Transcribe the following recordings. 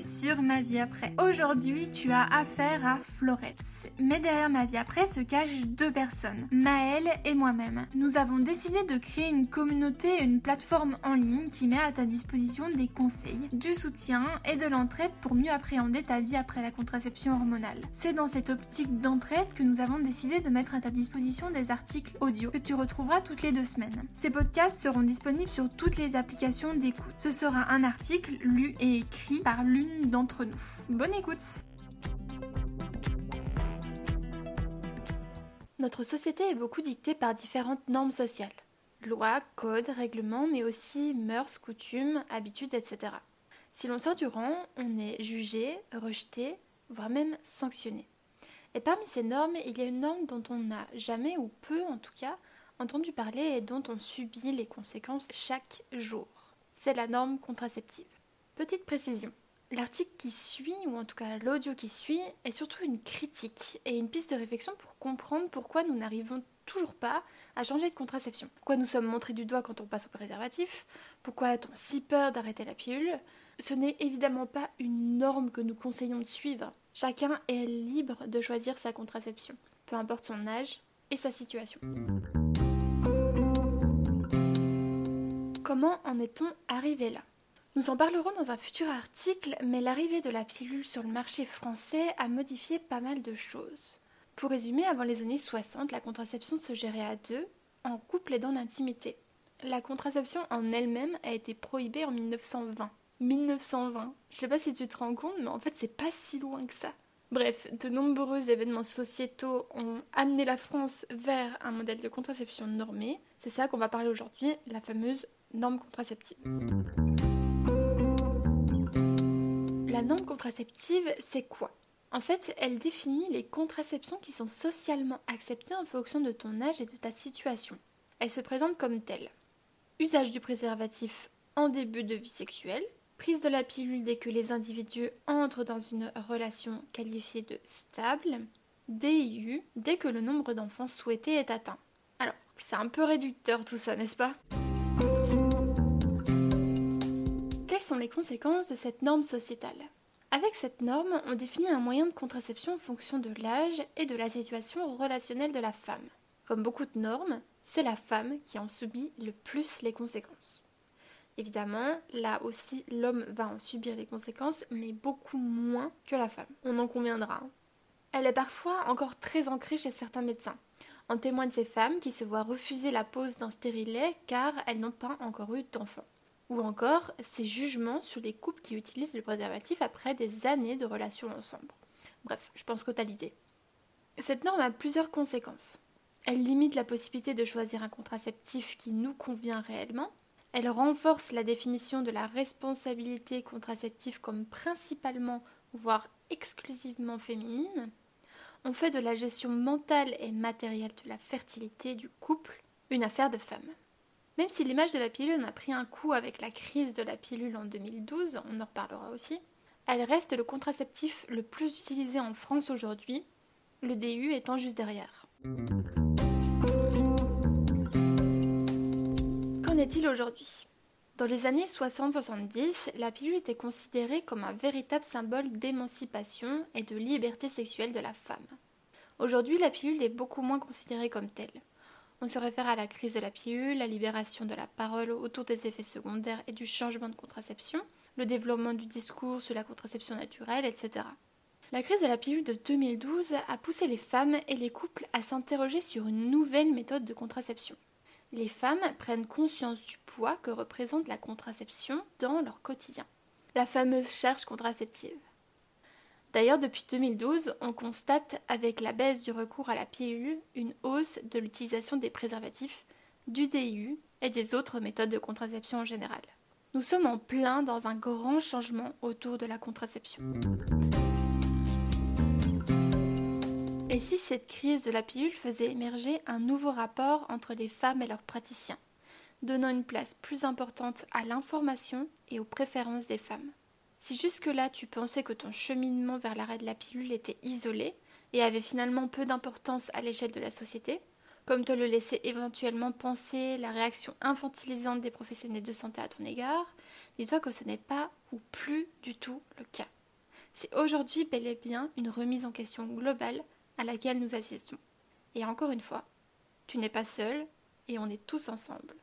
sur Ma vie après. Aujourd'hui, tu as affaire à Florette. Mais derrière Ma vie après se cachent deux personnes, Maëlle et moi-même. Nous avons décidé de créer une communauté et une plateforme en ligne qui met à ta disposition des conseils, du soutien et de l'entraide pour mieux appréhender ta vie après la contraception hormonale. C'est dans cette optique d'entraide que nous avons décidé de mettre à ta disposition des articles audio que tu retrouveras toutes les deux semaines. Ces podcasts seront disponibles sur toutes les applications d'écoute. Ce sera un article lu et écrit par l'une d'entre nous. Bonne écoute Notre société est beaucoup dictée par différentes normes sociales. Lois, codes, règlements, mais aussi mœurs, coutumes, habitudes, etc. Si l'on sort du rang, on est jugé, rejeté, voire même sanctionné. Et parmi ces normes, il y a une norme dont on n'a jamais, ou peu en tout cas, entendu parler et dont on subit les conséquences chaque jour. C'est la norme contraceptive. Petite précision, l'article qui suit, ou en tout cas l'audio qui suit, est surtout une critique et une piste de réflexion pour comprendre pourquoi nous n'arrivons toujours pas à changer de contraception. Pourquoi nous sommes montrés du doigt quand on passe au préservatif Pourquoi a-t-on si peur d'arrêter la pilule? Ce n'est évidemment pas une norme que nous conseillons de suivre. Chacun est libre de choisir sa contraception, peu importe son âge et sa situation. Comment en est-on arrivé là? Nous en parlerons dans un futur article, mais l'arrivée de la pilule sur le marché français a modifié pas mal de choses. Pour résumer, avant les années 60, la contraception se gérait à deux, en couple et dans l'intimité. La contraception en elle-même a été prohibée en 1920. 1920. Je sais pas si tu te rends compte, mais en fait, c'est pas si loin que ça. Bref, de nombreux événements sociétaux ont amené la France vers un modèle de contraception normé. C'est ça qu'on va parler aujourd'hui, la fameuse norme contraceptive. La norme contraceptive, c'est quoi? En fait, elle définit les contraceptions qui sont socialement acceptées en fonction de ton âge et de ta situation. Elle se présente comme telle. Usage du préservatif en début de vie sexuelle, prise de la pilule dès que les individus entrent dans une relation qualifiée de stable, DIU dès que le nombre d'enfants souhaités est atteint. Alors, c'est un peu réducteur tout ça, n'est-ce pas? Quelles sont les conséquences de cette norme sociétale? Avec cette norme, on définit un moyen de contraception en fonction de l'âge et de la situation relationnelle de la femme. Comme beaucoup de normes, c'est la femme qui en subit le plus les conséquences. Évidemment, là aussi, l'homme va en subir les conséquences, mais beaucoup moins que la femme. On en conviendra. Elle est parfois encore très ancrée chez certains médecins. En témoignent ces femmes qui se voient refuser la pose d'un stérilet car elles n'ont pas encore eu d'enfant ou encore ces jugements sur les couples qui utilisent le préservatif après des années de relations ensemble. Bref, je pense que t'as l'idée. Cette norme a plusieurs conséquences. Elle limite la possibilité de choisir un contraceptif qui nous convient réellement. Elle renforce la définition de la responsabilité contraceptive comme principalement, voire exclusivement féminine. On fait de la gestion mentale et matérielle de la fertilité du couple une affaire de femme. Même si l'image de la pilule a pris un coup avec la crise de la pilule en 2012, on en reparlera aussi, elle reste le contraceptif le plus utilisé en France aujourd'hui, le DU étant juste derrière. Qu'en est-il aujourd'hui? Dans les années 60-70, la pilule était considérée comme un véritable symbole d'émancipation et de liberté sexuelle de la femme. Aujourd'hui, la pilule est beaucoup moins considérée comme telle. On se réfère à la crise de la pilule, la libération de la parole autour des effets secondaires et du changement de contraception, le développement du discours sur la contraception naturelle, etc. La crise de la pilule de 2012 a poussé les femmes et les couples à s'interroger sur une nouvelle méthode de contraception. Les femmes prennent conscience du poids que représente la contraception dans leur quotidien. La fameuse charge contraceptive. D'ailleurs, depuis 2012, on constate avec la baisse du recours à la pilule une hausse de l'utilisation des préservatifs, du DIU et des autres méthodes de contraception en général. Nous sommes en plein dans un grand changement autour de la contraception. Et si cette crise de la pilule faisait émerger un nouveau rapport entre les femmes et leurs praticiens, donnant une place plus importante à l'information et aux préférences des femmes? Si jusque-là tu pensais que ton cheminement vers l'arrêt de la pilule était isolé et avait finalement peu d'importance à l'échelle de la société, comme te le laisser éventuellement penser la réaction infantilisante des professionnels de santé à ton égard, dis-toi que ce n'est pas ou plus du tout le cas. C'est aujourd'hui bel et bien une remise en question globale à laquelle nous assistons. Et encore une fois, tu n'es pas seul et on est tous ensemble.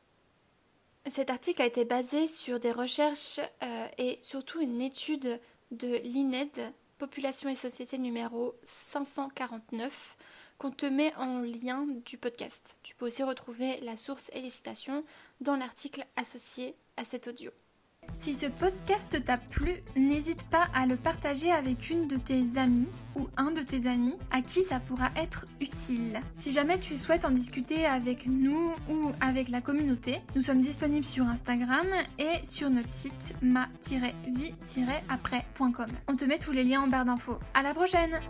Cet article a été basé sur des recherches euh, et surtout une étude de l'INED, Population et Société numéro 549, qu'on te met en lien du podcast. Tu peux aussi retrouver la source et les citations dans l'article associé à cet audio. Si ce podcast t'a plu, n'hésite pas à le partager avec une de tes amies ou un de tes amis à qui ça pourra être utile. Si jamais tu souhaites en discuter avec nous ou avec la communauté, nous sommes disponibles sur Instagram et sur notre site ma-vie-après.com. On te met tous les liens en barre d'infos. À la prochaine!